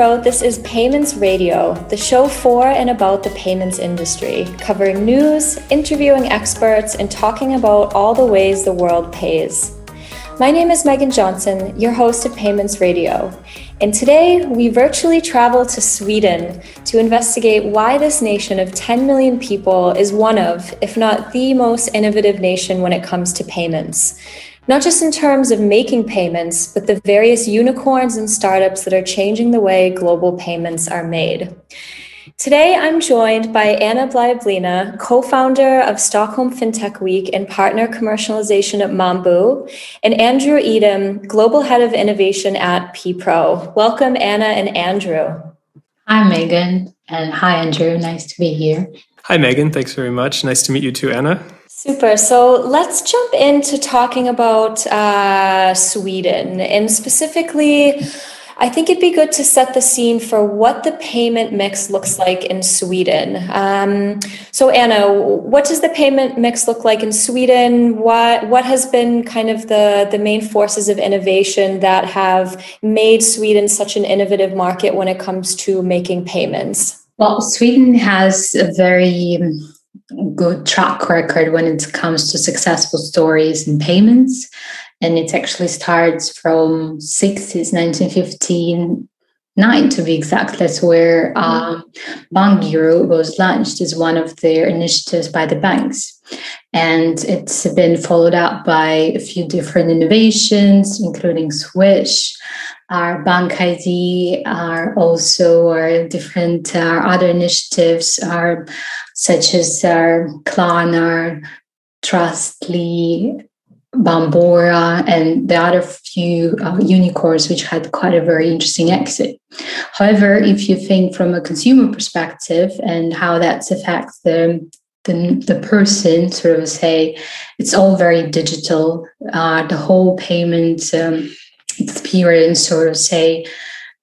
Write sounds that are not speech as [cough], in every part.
PPRO, this is Payments Radio, the show for and about the payments industry, covering news, interviewing experts, and talking about all the ways the world pays. My name is Meaghan Johnson, your host of Payments Radio, and today we virtually travel to Sweden to investigate why this nation of 10 million people is one of, if not the most innovative nation when it comes to payments not just in terms of making payments, but the various unicorns and startups that are changing the way global payments are made. Today, I'm joined by Anna Blyablina, co founder of Stockholm FinTech Week and partner commercialization at Mambu, and Andrew Edem, global head of innovation at PPRO. Welcome, Anna and Andrew. Hi, Meaghan, and hi, Andrew. Nice to be here. Hi, Meaghan. Thanks very much. Nice to meet you too, Anna. Super. So let's jump into talking about uh, Sweden and specifically. I think it'd be good to set the scene for what the payment mix looks like in Sweden. Um, so, Anna, what does the payment mix look like in Sweden? What what has been kind of the the main forces of innovation that have made Sweden such an innovative market when it comes to making payments? Well, Sweden has a very good track record when it comes to successful stories and payments. And it actually starts from 60s, 1959 to be exact. That's where um, Bankgiro was launched as one of their initiatives by the banks. And it's been followed up by a few different innovations, including Swish, our bank ID, are also our different uh, other initiatives are such as uh, Klarna, Trustly, Bambora, and the other few uh, unicorns, which had quite a very interesting exit. However, if you think from a consumer perspective and how that affects the the, the person sort of say it's all very digital uh, the whole payment um, experience sort of say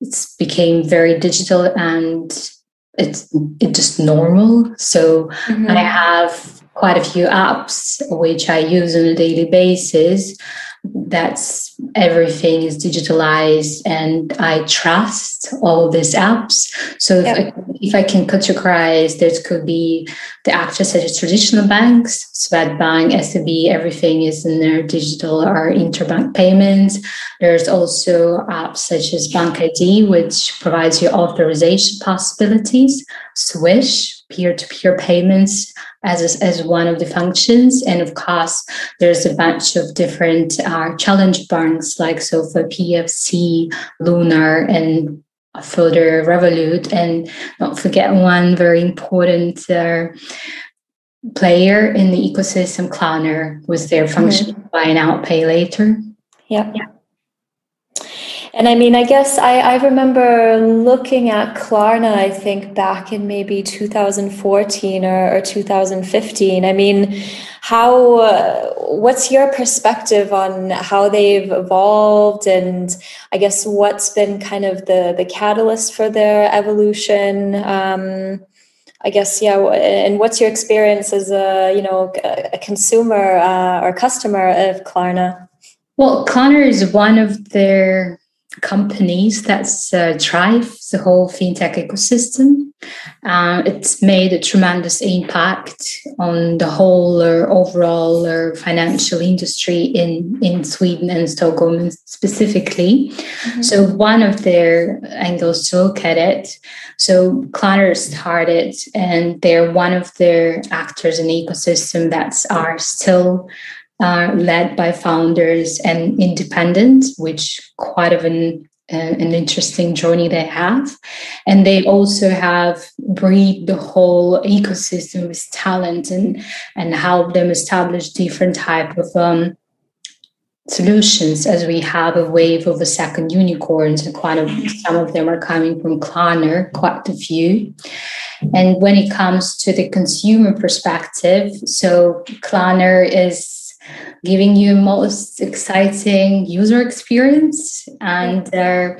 it's became very digital and it's it's just normal so mm-hmm. i have quite a few apps which i use on a daily basis that's everything is digitalized and I trust all these apps. So if, I, if I can categorize, there could be the actors such as traditional banks, Swedbank, SEB, everything is in their digital or interbank payments. There's also apps such as Bank ID, which provides you authorization possibilities, Swish, peer-to-peer payments as, as one of the functions. And of course, there's a bunch of different uh, challenge banks like SOFA, PFC, Lunar, and further Revolut. And don't forget one very important uh, player in the ecosystem, Klarna, with their function mm-hmm. buy now, pay later. Yeah. yeah. And I mean, I guess I, I remember looking at Klarna, I think back in maybe 2014 or, or 2015. I mean, how, uh, what's your perspective on how they've evolved and I guess what's been kind of the, the catalyst for their evolution? Um, I guess, yeah. And what's your experience as a, you know, a consumer uh, or customer of Klarna? Well, Klarna is one of their companies that uh, drive the whole fintech ecosystem. Uh, it's made a tremendous impact on the whole uh, overall uh, financial industry in, in Sweden and Stockholm specifically. Mm-hmm. So, one of their angles to look at it. So, Klarna started, and they're one of their actors in the ecosystem that are still are led by founders and independent, which quite of an uh, an interesting journey they have and they also have breed the whole ecosystem with talent and and help them establish different type of um, solutions as we have a wave of the second unicorns and quite of some of them are coming from Klarna, quite a few. And when it comes to the consumer perspective, so Klarna is giving you most exciting user experience and uh,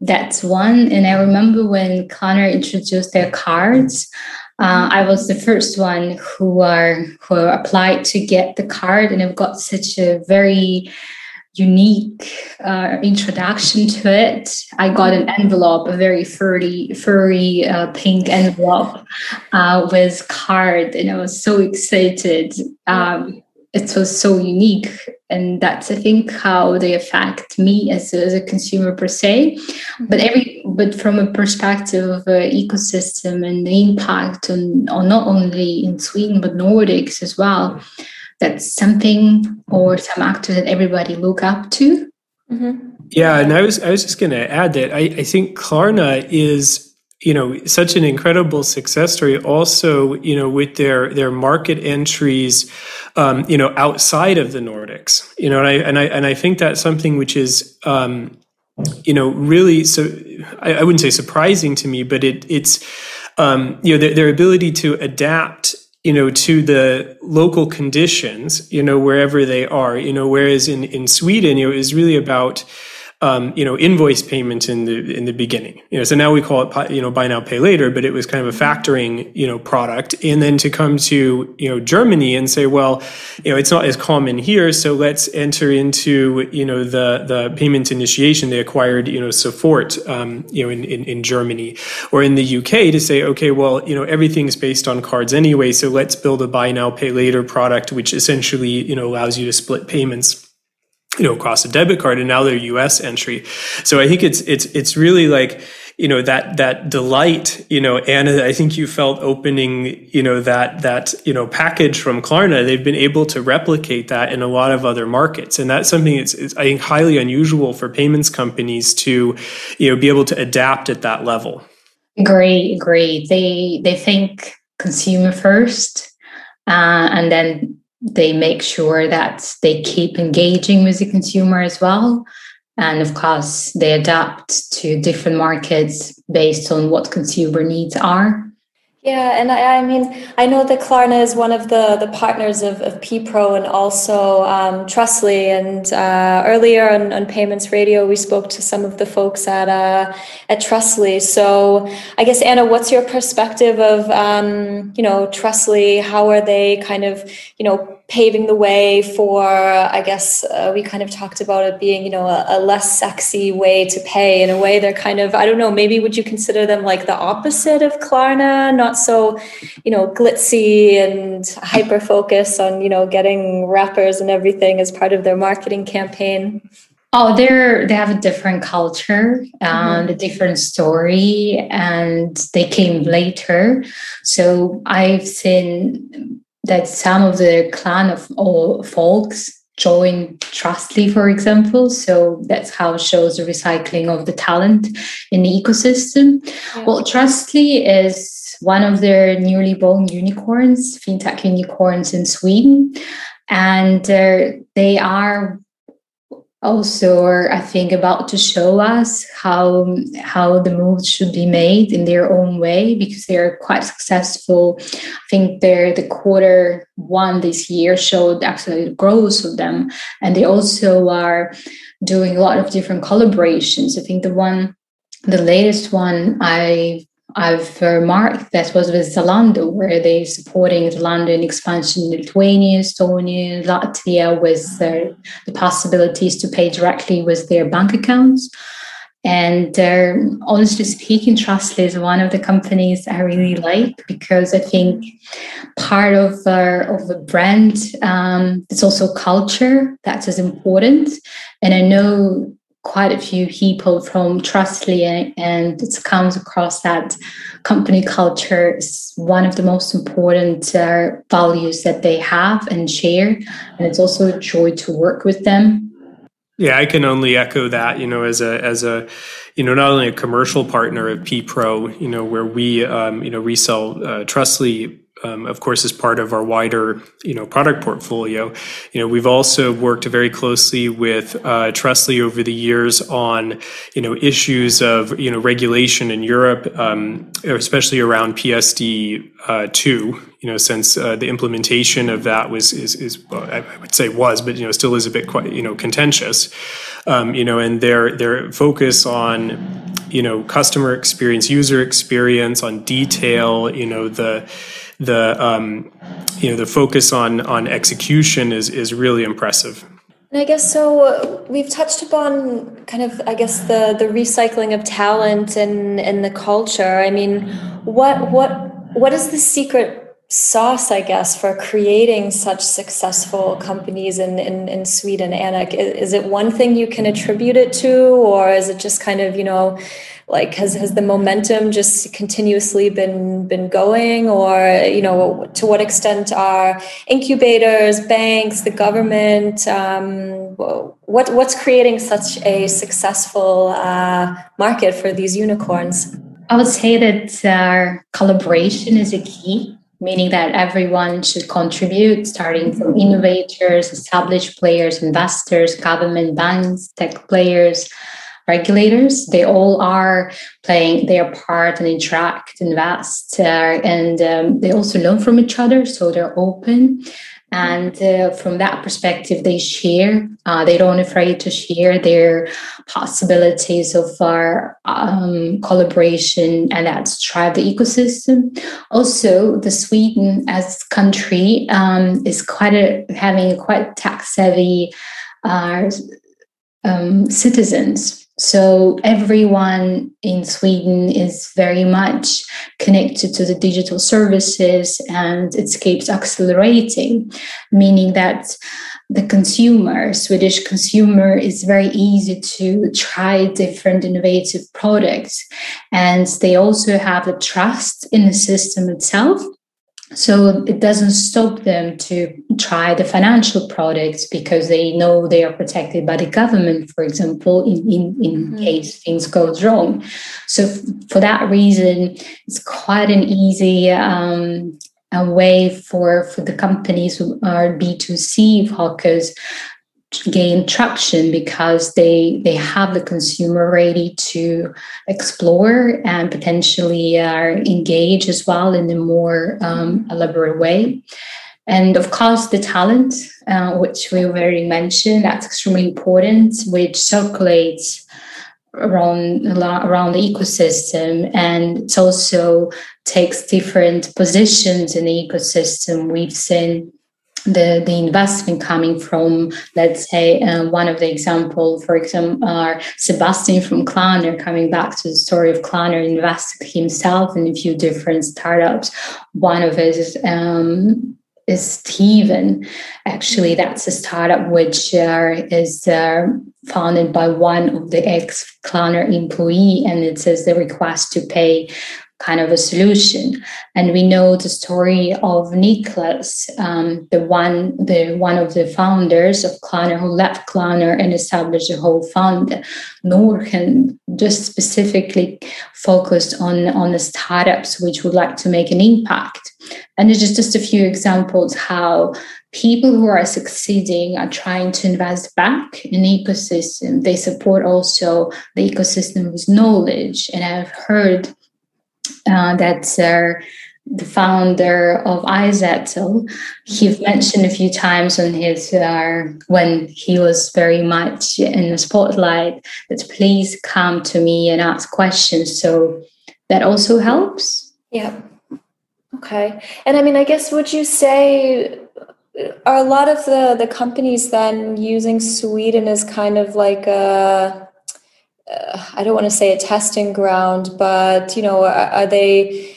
that's one and i remember when Klarna introduced their cards uh, I was the first one who are who applied to get the card, and I've got such a very unique uh, introduction to it. I got an envelope, a very furry, furry uh, pink envelope uh, with card, and I was so excited. Um, it was so unique, and that's I think how they affect me as a, as a consumer per se. Mm-hmm. But every but from a perspective of an ecosystem and the impact on, on not only in Sweden but Nordics as well that's something or some actor that everybody look up to mm-hmm. yeah and i was i was just going to add that I, I think klarna is you know such an incredible success story also you know with their their market entries um, you know outside of the nordics you know and i and i and i think that's something which is um, you know really so I, I, wouldn't say surprising to me but it it's um, you know their, their ability to adapt you know to the local conditions you know wherever they are you know whereas in in sweden you know is really about um, you know, invoice payment in the in the beginning. You know, so now we call it you know buy now pay later, but it was kind of a factoring you know product. And then to come to you know Germany and say, well, you know, it's not as common here, so let's enter into you know the the payment initiation. They acquired you know Sofort um, you know in, in in Germany or in the UK to say, okay, well, you know, everything's based on cards anyway, so let's build a buy now pay later product, which essentially you know allows you to split payments you know across a debit card and now they're us entry. So i think it's it's it's really like you know that that delight you know anna i think you felt opening you know that that you know package from klarna they've been able to replicate that in a lot of other markets. And that's something that's i think highly unusual for payments companies to you know be able to adapt at that level. Agree agree they they think consumer first uh, and then they make sure that they keep engaging with the consumer as well. And of course, they adapt to different markets based on what consumer needs are. Yeah, and I, I, mean, I know that Klarna is one of the, the partners of, of PPRO and also um, Trustly. And uh, earlier on, on Payments Radio, we spoke to some of the folks at uh, at Trustly. So I guess Anna, what's your perspective of um, you know Trustly? How are they kind of you know paving the way for i guess uh, we kind of talked about it being you know a, a, less sexy way to pay in a way they're kind of i don't know maybe would you consider them like the opposite of klarna not so you know glitzy and hyper focus on you know getting rappers and everything as part of their marketing campaign Oh, they're they have a different culture and mm-hmm. a different story, and they came later. So I've seen that some of the Klarna folks join Trustly, for example. So that's how it shows the recycling of the talent in the ecosystem. Yeah. Well, Trustly is one of their newly born unicorns, fintech unicorns in Sweden. And uh, they are also are i think about to show us how how the moves should be made in their own way because they are quite successful. I think they're the quarter one this year showed actually growth of them. And they also are doing a lot of different collaborations. I think the one the latest one i I've remarked that was with Zalando, where they're supporting Zalando in expansion in Lithuania, Estonia, Latvia, with the possibilities to pay directly with their bank accounts. And uh, honestly speaking, Trustly is one of the companies I really like because I think part of uh, of the brand um, it's also culture that is important. And I know quite a few people from Trustly, and it comes across that company culture is one of the most important uh, values that they have and share. And it's also a joy to work with them. Yeah, I can only echo that. You know, as a as a you know not only a commercial partner of PPRO, you know, where we um, you know resell uh, Trustly um, of course, as part of our wider, you know, product portfolio. You know, we've also worked very closely with uh, Trustly over the years on, you know, issues of, you know, regulation in Europe, um, especially around PSD uh, two. You know, since uh, the implementation of that was is, is I would say was, but you know, still is a bit quite you know contentious. Um, you know, and their their focus on you know customer experience, user experience, on detail. You know the the um, you know the focus on on execution is is really impressive. And I guess so. We've touched upon kind of, I guess, the the recycling of talent and and the culture. I mean, what what what is the secret sauce, I guess, for creating such successful companies in, in, in Sweden, Anik? Is, is it one thing you can attribute it to, or is it just kind of, you know, like has, has the momentum just continuously been been going? Or you know to what extent are incubators banks the government um, what what's creating such a successful uh, market for these unicorns? I would say that uh, collaboration is a key meaning that everyone should contribute, starting from innovators, established players, investors, government, banks, tech players, regulators. They all are playing their part and interact, invest, uh, and um, they also learn from each other. So they're open. And uh, from that perspective, they share. Uh, they don't afraid to share their possibilities of our um, collaboration, and that's drive the ecosystem. Also, the Sweden as country um, is quite a, having quite tax savvy uh, um, citizens. So everyone in Sweden is very much connected to the digital services and it keeps accelerating, meaning that the consumer, Swedish consumer, is very easy to try different innovative products. And they also have the trust in the system itself so it doesn't stop them to try the financial products because they know they are protected by the government for example in, in, in mm-hmm. case things goes wrong so f- for that reason it's quite an easy um, a way for for the companies who are b2c focused gain traction because they they have the consumer ready to explore and potentially are engaged as well in a more um, elaborate way. And of course the talent uh, which we already mentioned that's extremely important which circulates around around the ecosystem and it also takes different positions in the ecosystem. We've seen the, the investment coming from, let's say, uh, one of the example, for example, are Sebastian from Klarna, coming back to the story of Klarna, invested himself in a few different startups. One of his um, is Steven. Actually, that's a startup which uh, is uh, founded by one of the ex Klarna employee, and it says the request to pay kind of a solution. And we know the story of Niklas, um, the one, the one of the founders of Klarna who left Klarna and established a whole fund. Norrsken just specifically focused on, on the startups which would like to make an impact. And it's just, just a few examples how people who are succeeding are trying to invest back in the ecosystem. They support also the ecosystem with knowledge. And I've heard uh, that's uh, the founder of iZettle. He mentioned a few times on his uh, when he was very much in the spotlight that please come to me and ask questions. So that also helps. Yeah. Okay. And I mean, I guess would you say are a lot of the the companies then using Sweden as kind of like a I don't want to say a testing ground, but you know, are, are, they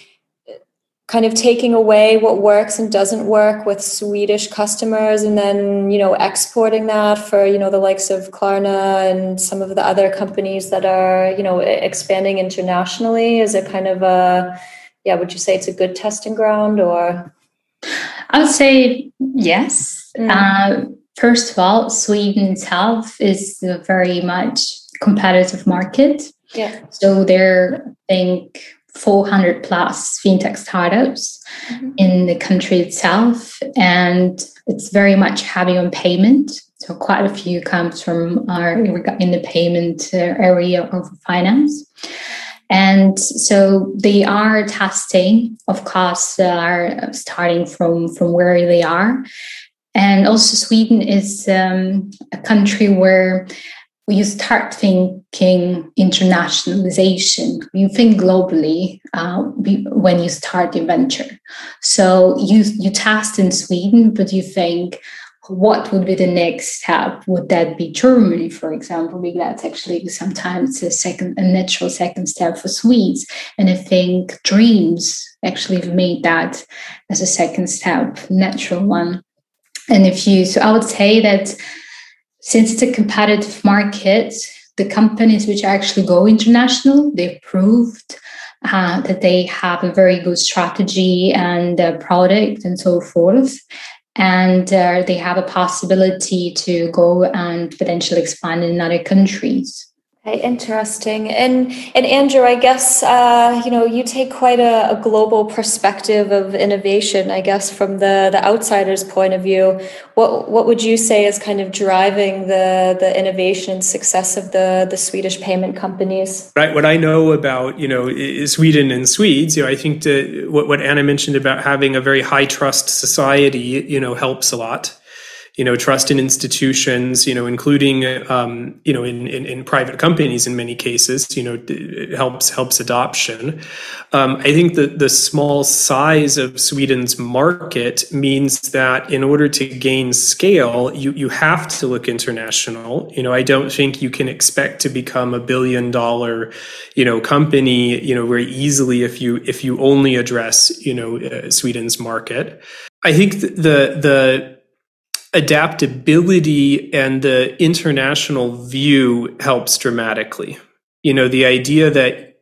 kind of taking away what works and doesn't work with Swedish customers, and then you know, exporting that for you know the likes of Klarna and some of the other companies that are you know expanding internationally? Is it kind of a yeah? Would you say it's a good testing ground, or? I would say yes. Mm. Uh, first of all, Sweden itself is very much competitive market. Yeah. So there, I think 400 plus fintech startups mm-hmm. in the country itself, and it's very much heavy on payment. So quite a few comes from our in the payment area of finance. And so they are testing, of course, are starting from, from where they are. And also, Sweden is um, a country where you start thinking internationalization. You think globally uh, when you start your venture. So you you test in Sweden, but you think what would be the next step? Would that be Germany, for example? Because that's actually sometimes a second, a natural second step for Swedes. And I think dreams actually made that as a second step, natural one. And if you, so I would say that since it's a competitive market, the companies which actually go international, they've proved uh, that they have a very good strategy and uh, product and so forth and uh, they have a possibility to go and potentially expand in other countries. Okay, interesting. And and Andrew, I guess uh, you know you take quite a, a, global perspective of innovation. I guess from the the outsider's point of view, what what would you say is kind of driving the the innovation and success of the the Swedish payment companies? Right. What I know about you know Sweden and Swedes, you know, I think the, what what Anna mentioned about having a very high trust society, you know, helps a lot you know trust in institutions you know including um, you know in, in, in private companies in many cases you know it helps helps adoption. Um, i think that the small size of sweden's market means that in order to gain scale you you have to look international. You know i don't think you can expect to become a billion dollar you know company you know very easily if you if you only address you know uh, sweden's market. I think the the adaptability and the international view helps dramatically. You know, the idea that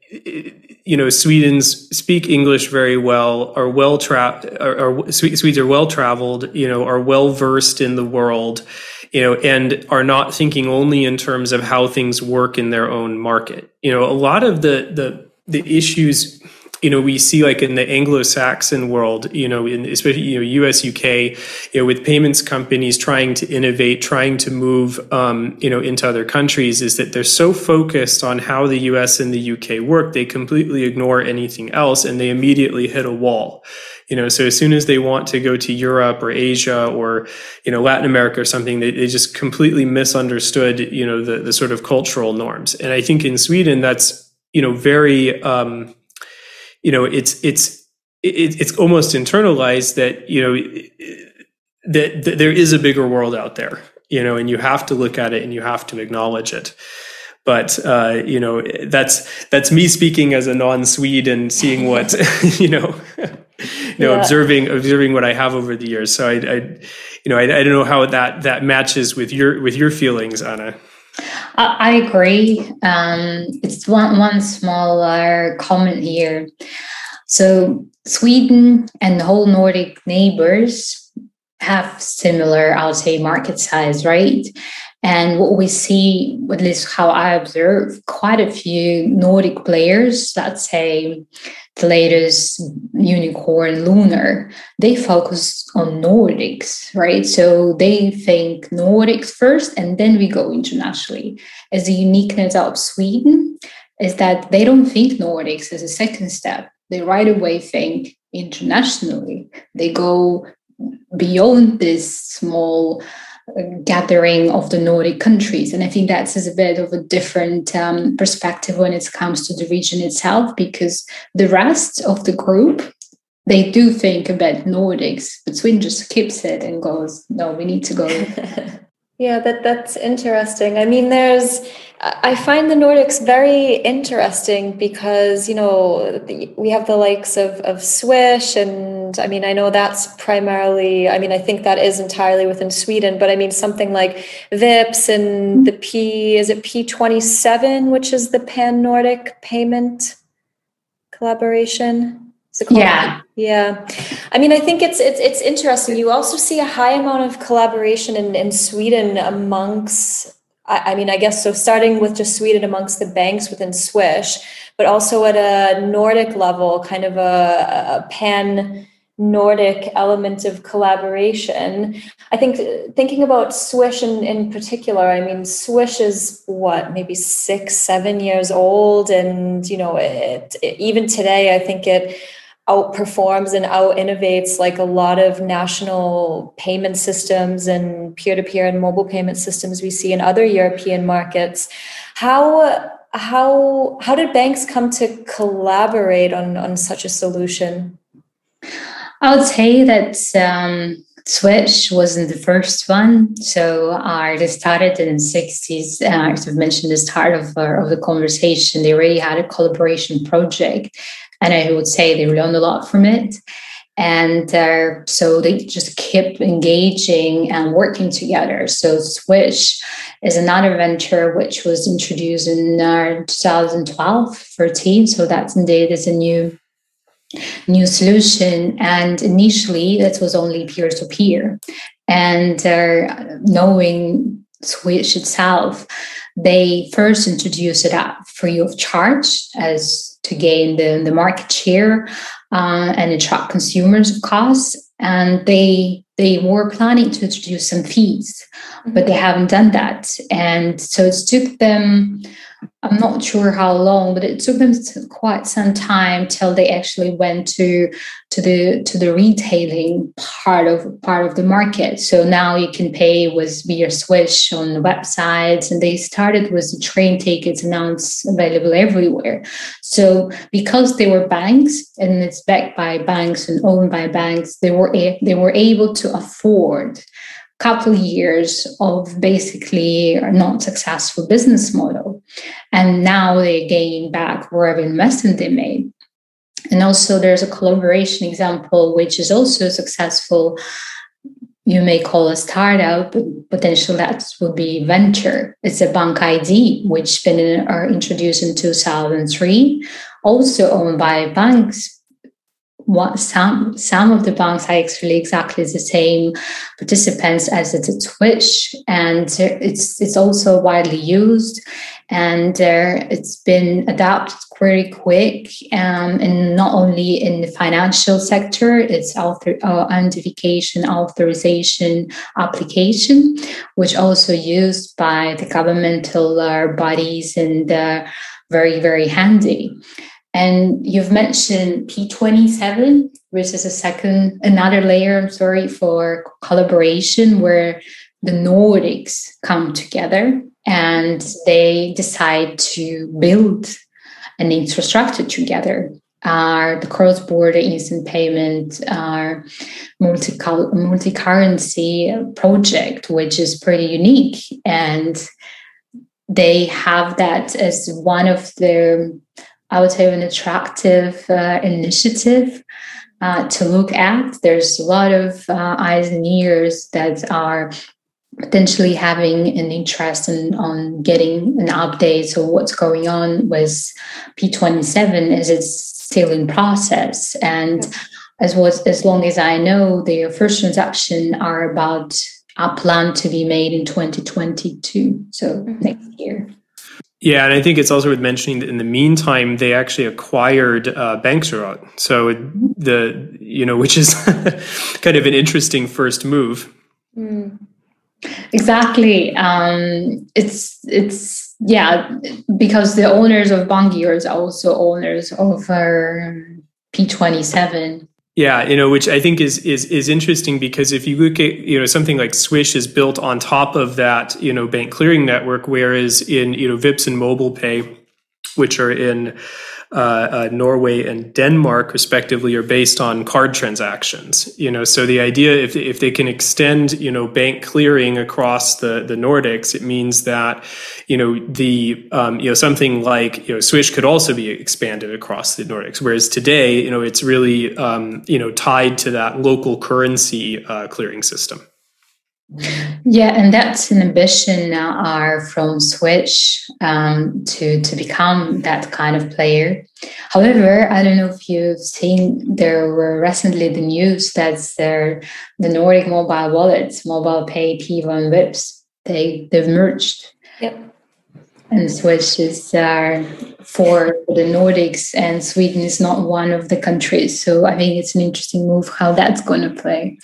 you know Sweden's speak English very well, are well traveled, are, Swedes are well traveled, you know, are well versed in the world, you know, and are not thinking only in terms of how things work in their own market. You know, a lot of the the the issues you know, we see like in the Anglo-Saxon world, you know, in especially you know U.S. U.K. You know, with payments companies trying to innovate, trying to move, um, you know, into other countries, is that they're so focused on how the U.S. and the U.K. work, they completely ignore anything else, and they immediately hit a wall. You know, so as soon as they want to go to Europe or Asia or you know Latin America or something, they, they just completely misunderstood you know the the sort of cultural norms. And I think in Sweden, that's you know very um, you know it's it's it, it's almost internalized that you know that, that there is a bigger world out there you know and you have to look at it and you have to acknowledge it but uh, you know that's that's me speaking as a non-Swede and seeing what [laughs] [laughs] you know, you know, yeah. observing observing what I have over the years. So I, I you know, I, I, don't know how that that matches with your with your feelings, Anna. I agree. Um, it's one one smaller comment here. So Sweden and the whole Nordic neighbors have similar, I would say, market size, right? And what we see, at least how I observe, quite a few Nordic players, let's say the latest unicorn Lunar, they focus on Nordics, right? So they think Nordics first and then we go internationally. As the uniqueness of Sweden is that they don't think Nordics as a second step. They right away think internationally. They go beyond this small gathering of the Nordic countries. And I think that's a bit of a different um, perspective when it comes to the region itself, because the rest of the group, they do think about Nordics, but Sweden just skips it and goes, no, we need to go. [laughs] yeah, that that's interesting. I mean, there's I find the Nordics very interesting because you know we have the likes of of Swish, and I mean I know that's primarily. I mean I think that is entirely within Sweden, but I mean something like Vipps and the P is it P twenty seven, which is the Pan Nordic payment collaboration. Yeah, yeah. I mean, I think it's it's it's interesting. You also see a high amount of collaboration in in Sweden amongst I, I mean, I guess so starting with just Sweden amongst the banks within Swish, but also at a Nordic level, kind of a, a pan Nordic element of collaboration. I think thinking about Swish in, in particular, I mean, Swish is what, maybe six, seven years old. And, you know, it, it, even today, I think it outperforms and out innovates like a lot of national payment systems and peer-to-peer and mobile payment systems we see in other European markets. How how how did banks come to collaborate on on such a solution? I would say that um, Swish wasn't the first one. So uh, they started in the 60s. Uh, as I've mentioned, the start of, of the conversation, they already had a collaboration project. And I would say they learned a lot from it. And uh, so they just keep engaging and working together. So Swish is another venture which was introduced in uh, 2012, 13. So that's indeed is a new new solution. And initially, that was only peer to peer. And uh, knowing Swish itself, they first introduced it at free of charge as to gain the, the market share uh, and attract consumers, of course. And they they were planning to introduce some fees, but they haven't done that. And so it took them I'm not sure how long, but it took them quite some time till they actually went to to the to the retailing part of part of the market. So now you can pay with via Swish on the websites, and they started with the train tickets, and now it's available everywhere. So because they were banks and it's backed by banks and owned by banks, they were they were able to afford couple years of basically a not successful business model. And now they're gaining back whatever investment they made. And also there's a collaboration example which is also successful you may call a startup but potential that would be venture. It's a bank id which been uh, introduced in 2003 also owned by banks what some some of the banks are actually exactly the same participants as it's a Swish, and it's it's also widely used, and uh, it's been adapted very quick, um, and not only in the financial sector, it's author, uh, identification authorization application, which also used by the governmental uh, bodies and uh, very very handy. And you've mentioned P27, which is a second, another layer, I'm sorry, for collaboration where the Nordics come together and they decide to build an infrastructure together. Uh, the cross-border instant payment uh, multi multi-currency project, which is pretty unique, and they have that as one of their I would say, an attractive uh, initiative uh, to look at. There's a lot of uh, eyes and ears that are potentially having an interest in on getting an update so what's going on with p27 as it's still in process and as was as long as i know the first transaction are about a plan to be made in 2022 so mm-hmm. next year yeah, and I think it's also worth mentioning that in the meantime, they actually acquired uh, Bankgirot. So the you know, [laughs] which is kind of an interesting first move. Mm. Exactly. Um, it's it's yeah because the owners of Bankgiro are also owners of our P twenty seven. Yeah, you know, which I think is is is interesting because if you look at you know something like Swish is built on top of that you know bank clearing network, whereas in you know Vipps and MobilePay, which are in uh, uh, Norway and Denmark, respectively, are based on card transactions. You know, so the idea if if they can extend you know bank clearing across the the Nordics, it means that you know the um, you know something like you know Swish could also be expanded across the Nordics. Whereas today, you know, it's really um, you know tied to that local currency uh, clearing system. Yeah, and that's an ambition now are from switch um, to to become that kind of player. However, I don't know if you've seen there were recently the news that there the Nordic mobile wallets, MobilePay, Pivo, and Vipps, they they've merged. Yep. And Switch is uh, for the Nordics, and Sweden is not one of the countries. So I think it's an interesting move how that's going to play.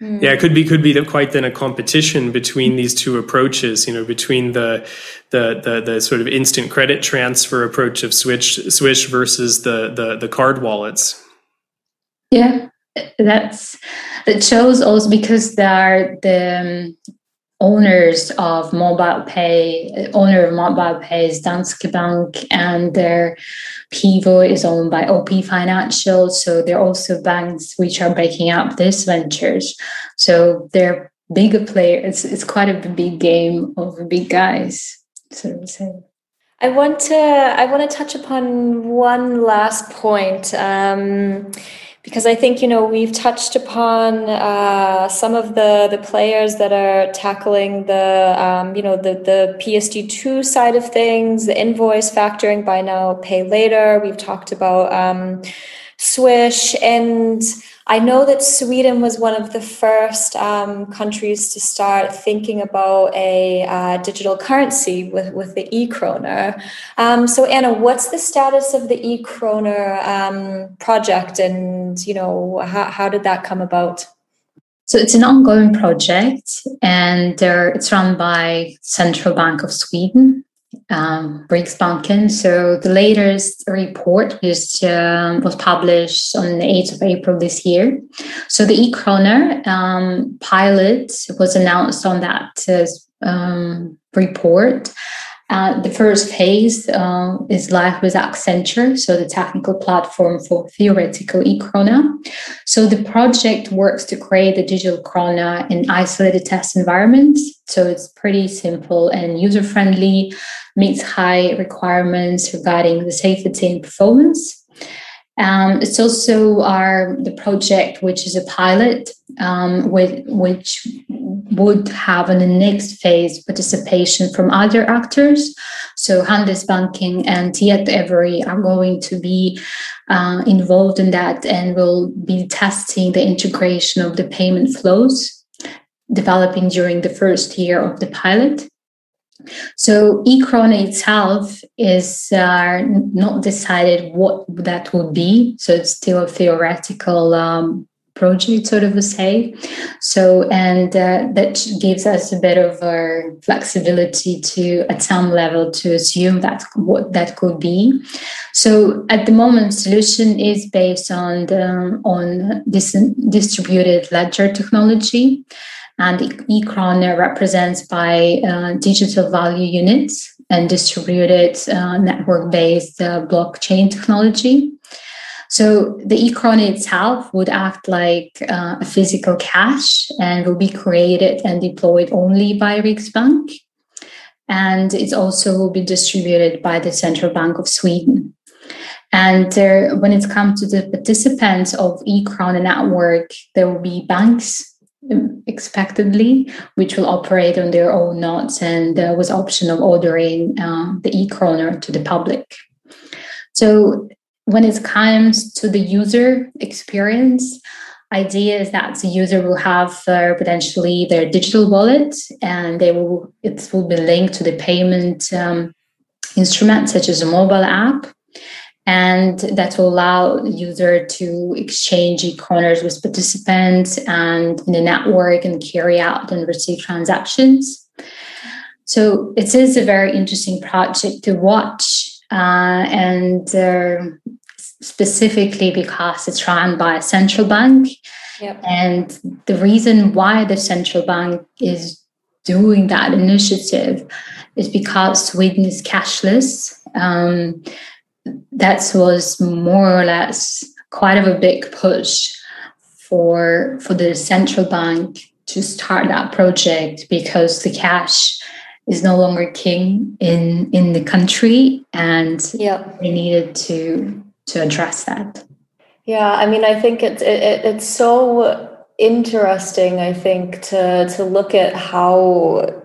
Hmm. Yeah, it could be could be quite then a competition between these two approaches. You know, between the the the, the sort of instant credit transfer approach of Switch Swish versus the the, the card wallets. Yeah, that's that shows also because there are the owners of mobile pay, owner of mobile pay is Danske Bank, and their Pivo is owned by OP Financial. So they're also banks which are breaking up these ventures. So they're bigger players. It's, it's quite a big game of big guys, so to say. I want to I want to touch upon one last point. Um, because I think you know we've touched upon uh, some of the the players that are tackling the um, you know the the PSD two side of things, the invoice factoring, buy now, pay later. We've talked about um, Swish and I know that Sweden was one of the first um, countries to start thinking about a uh, digital currency with, with the e-kroner. Um, so Anna, what's the status of the e-kroner um, project and, you know, how, how did that come about? So it's an ongoing project and it's run by Central Bank of Sweden um, Riksbanken. So the latest report was um, was published on the 8th of April this year. So the e-kroner um, pilot was announced on that uh, um, report. Uh, the first phase uh, is live with Accenture, so the technical platform for theoretical e-krona. So the project works to create a digital krona in isolated test environments. So it's pretty simple and user-friendly, meets high requirements regarding the safety and performance. Um, it's also our the project, which is a pilot, um, with which would have in the next phase participation from other actors. So Handelsbanken and Tietoevry are going to be uh, involved in that and will be testing the integration of the payment flows developing during the first year of the pilot. So e-krona itself is uh, not decided what that would be. So it's still a theoretical um, project, sort of a say. So, and uh, that gives us a bit of a flexibility to, at some level, to assume that what that could be. So, at the moment, solution is based on the, on this distributed ledger technology and e-krona represents by uh, digital value units and distributed uh, network-based uh, blockchain technology. So the e-krona itself would act like uh, a physical cash and will be created and deployed only by Riksbank. And it also will be distributed by the Central Bank of Sweden. And there, when it comes to the participants of e-krona network, there will be banks expectedly, which will operate on their own nodes and uh, with option of ordering uh, the e-kroner to the public. So when it comes to the user experience, idea is that the user will have uh, potentially their digital wallet and they will it will be linked to the payment um, instrument such as a mobile app and that will allow the user to exchange e-kroners with participants and in the network and carry out and receive transactions. So it is a very interesting project to watch, uh, and uh, specifically because it's run by a central bank. Yep. And the reason why the central bank is doing that initiative is because Sweden is cashless. Um, that was more or less quite of a big push for for the central bank to start that project because the cash is no longer king in in the country and yeah. they needed to to address that? Yeah i mean i think it's it, it's so interesting i think to to look at how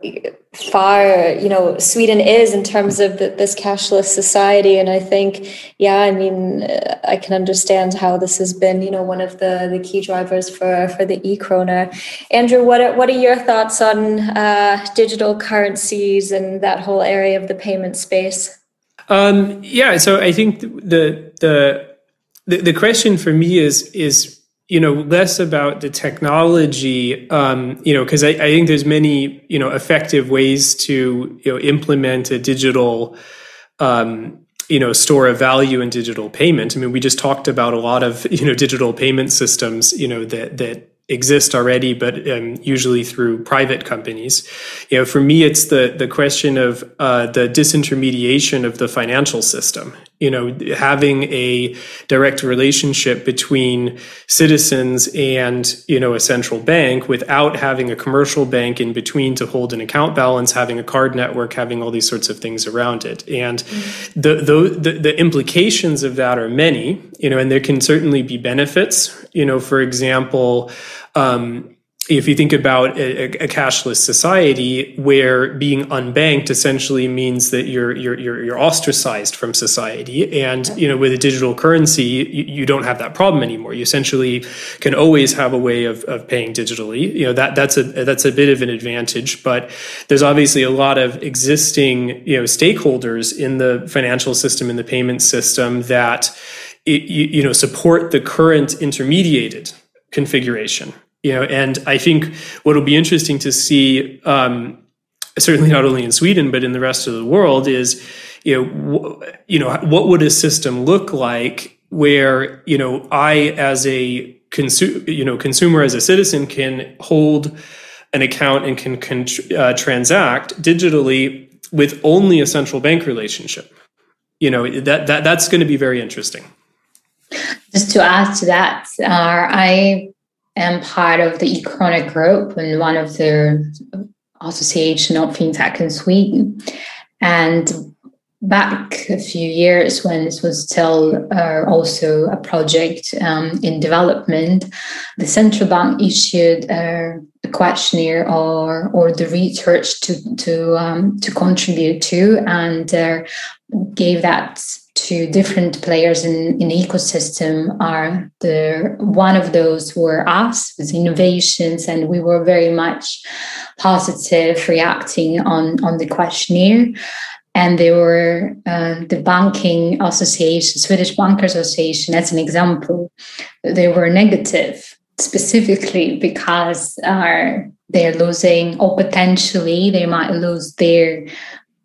far you know sweden is in terms of the, this cashless society. And i think yeah i mean uh, i can understand how this has been you know one of the the key drivers for for the e-kroner. Andrew what are, what are your thoughts on uh, digital currencies and that whole area of the payment space um, yeah so i think the the the, the question for me is is you know less about the technology um, you know because I, I, think there's many you know effective ways to you know implement a digital um, you know store of value in digital payment. I mean we just talked about a lot of [laughs] you know digital payment systems you know that that exist already, but um, usually through private companies. You know, for me, it's the the question of uh, the disintermediation of the financial system. You know, having a direct relationship between citizens and you know a central bank without having a commercial bank in between to hold an account balance, having a card network, having all these sorts of things around it, and mm-hmm. the, the the the implications of that are many. You know, and there can certainly be benefits. You know, for example um, if you think about a, a, cashless society where being unbanked essentially means that you're you're you're, you're ostracized from society and you know with a digital currency you, you, don't have that problem anymore. You essentially can always have a way of, of paying digitally. You know that that's a that's a bit of an advantage but there's obviously a lot of existing you know stakeholders in the financial system in the payment system that it, you, you know support the current intermediated configuration you know and i think what will be interesting to see um, certainly not only in sweden but in the rest of the world is you know you know what would a system look like where you know i as a consumer you know consumer as a citizen can hold an account and can, can uh, transact digitally with only a central bank relationship? You know that, that that's going to be very interesting. Just to add to that uh, i am part of the Echronic Group and one of the association of fintech in Sweden. And back a few years when this was still uh, also a project um, in development, the central bank issued a questionnaire or or the research to to um, to contribute to and uh, gave that to different players in, in the ecosystem are the one of those were us with innovations and we were very much positive reacting on on the questionnaire. And they were uh, the banking association swedish bankers association as an example they were negative specifically because uh, they're losing or potentially they might lose their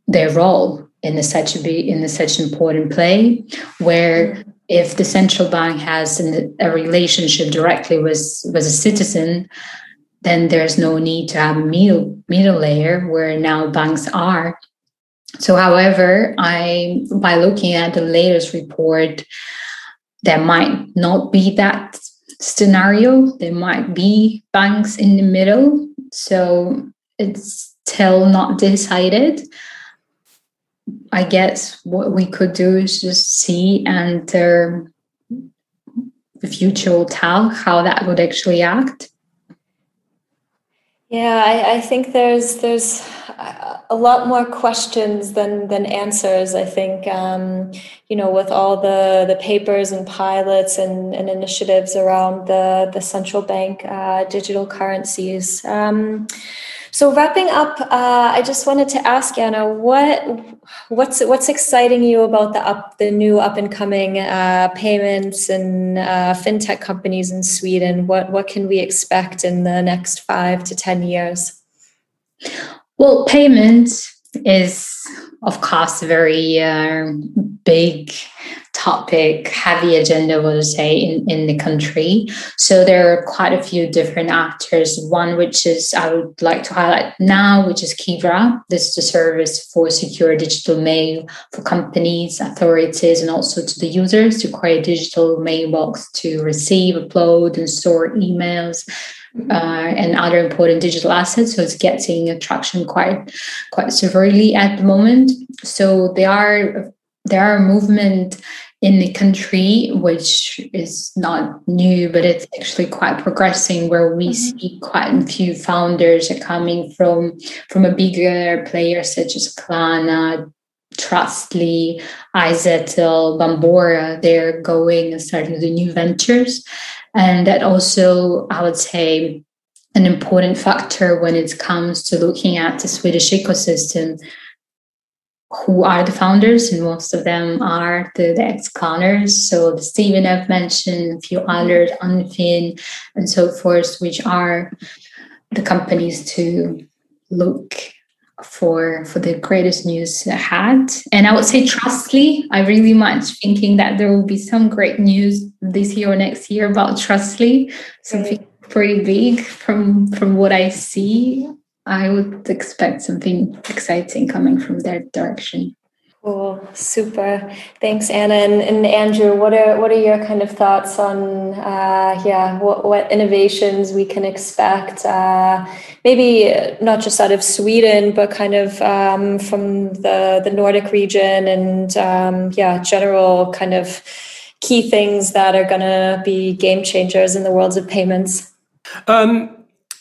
their role in a such a in a such important play where if the central bank has a relationship directly with with a citizen then there's no need to have a middle middle layer where now banks are. So however i by looking at the latest report there might not be that scenario. There might be banks in the middle. So it's still not decided I guess what we could do is just see and uh, the future will tell how that would actually act. Yeah, I, I, think there's there's a lot more questions than than answers. I think um, you know with all the the papers and pilots and, and initiatives around the the central bank uh, digital currencies. Um, so wrapping up, uh, I just wanted to ask Anna, what what's what's exciting you about the up the new up and coming uh, payments and uh, fintech companies in Sweden? What what can we expect in the next five to ten years? Well, payment is of course very uh, big topic, heavy agenda, would say, in, in the country. So there are quite a few different actors. One which is I would like to highlight now, which is Kivra. This is the service for secure digital mail for companies, authorities, and also to the users to create digital mailbox to receive, upload, and store emails. Uh, and other important digital assets. So it's getting attraction quite quite severely at the moment. So there are there are movement in the country, which is not new, but it's actually quite progressing, where we mm-hmm. see quite a few founders are coming from from a bigger player such as Klarna, Trustly, iZettle, Bambora. They're going and starting the new ventures, and that also, I would say, an important factor when it comes to looking at the Swedish ecosystem who are the founders, and most of them are the, the ex-Klarners. So the Stephen I've mentioned, a few others, Anyfin, and so forth, which are the companies to look for for the greatest news ahead. And I would say Trustly. I really much thinking that there will be some great news this year or next year about Trustly. Something pretty big from from what I see. I would expect something exciting coming from that direction. Cool, super. Thanks, Anna and, and, Andrew. What are what are your kind of thoughts on uh, yeah what, what innovations we can expect? Uh, maybe not just out of Sweden, but kind of um, from the the Nordic region and um, yeah, general kind of key things that are going to be game changers in the worlds of payments. Um,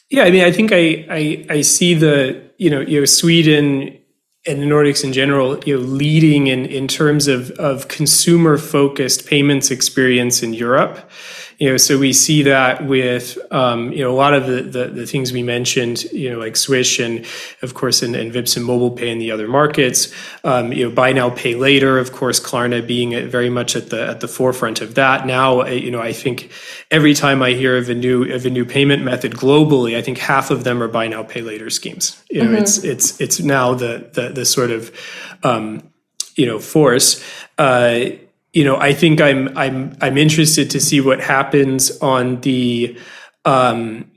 yeah, I mean, I think I, I I see the you know you know Sweden and the Nordics in general, you know, leading in, in terms of, of consumer focused payments experience in Europe. You know, so we see that with um, you know a lot of the, the, the things we mentioned, you know, like Swish and of course and, and Vipps and MobilePay in the other markets. Um, you know, buy now, pay later. Of course, Klarna being very much at the at the forefront of that. Now, you know, I think every time I hear of a new of a new payment method globally, I think half of them are buy now, pay later schemes. You know, mm-hmm. it's it's it's now the the the sort of um, you know force. Uh, you know, I think I'm I'm I'm interested to see what happens on the um,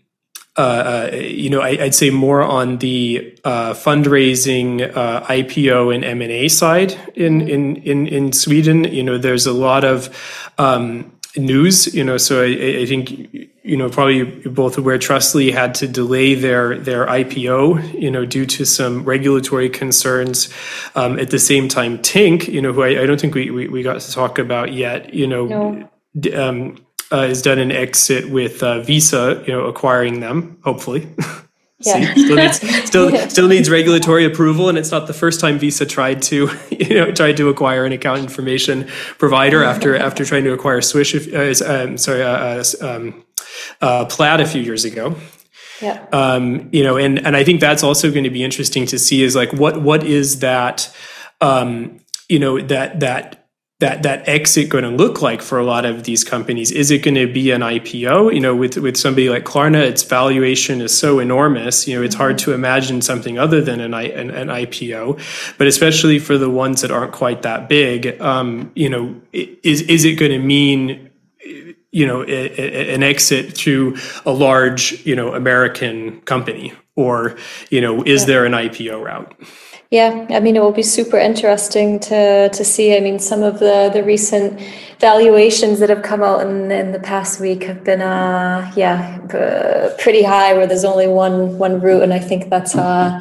uh, uh, you know, I, would say more on the uh, fundraising, uh, IPO, and M and A side in, in in in Sweden. You know, there's a lot of um, news. You know, so I, I, think you know probably you're both aware Trustly had to delay their their IPO. You know, due to some regulatory concerns. Um, at the same time, Tink, you know, who I, I don't think we, we, we got to talk about yet. You know. No. Um, uh, has done an exit with uh, Visa, you know, acquiring them. Hopefully, [laughs] Yeah. still needs [laughs] still still needs regulatory approval, and it's not the first time Visa tried to [laughs] you know tried to acquire an account information provider after after trying to acquire Swish. Uh, um, sorry, uh, uh, um, uh, Plaid a few years ago. Yeah. Um, you know, and and I think that's also going to be interesting to see is like what what is that um, you know that that that that exit going to look like for a lot of these companies? Is it going to be an IPO? You know, with with somebody like Klarna, its valuation is so enormous. You know, it's hard to imagine something other than an an, an IPO. But especially for the ones that aren't quite that big, um, you know, is is it going to mean you know a, a, an exit to a large you know American company, or you know, is there an IPO route? Yeah, I mean, it will be super interesting to to see. I mean, some of the the recent valuations that have come out in, in the past week have been, uh, yeah, pretty high. Where there's only one one route, and I think that's uh,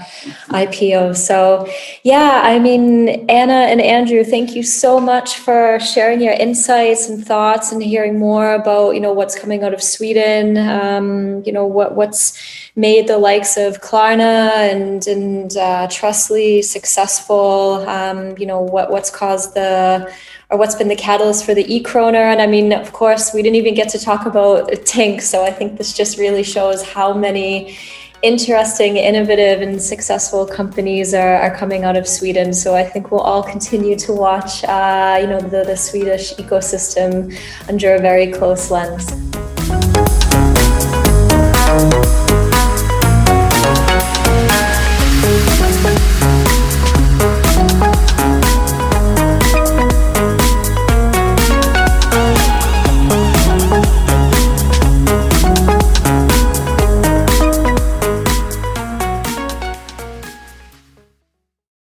IPO. So, yeah, I mean, Anna and Andrew, thank you so much for sharing your insights and thoughts, and hearing more about you know what's coming out of Sweden. Um, you know what what's made the likes of Klarna and and uh, Trustly successful. Um, you know what what's caused the or what's been the catalyst for the e-krona. And i mean of course we didn't even get to talk about tink so i think this just really shows how many interesting innovative and successful companies are, are coming out of sweden. So i think we'll all continue to watch uh, you know the, the swedish ecosystem under a very close lens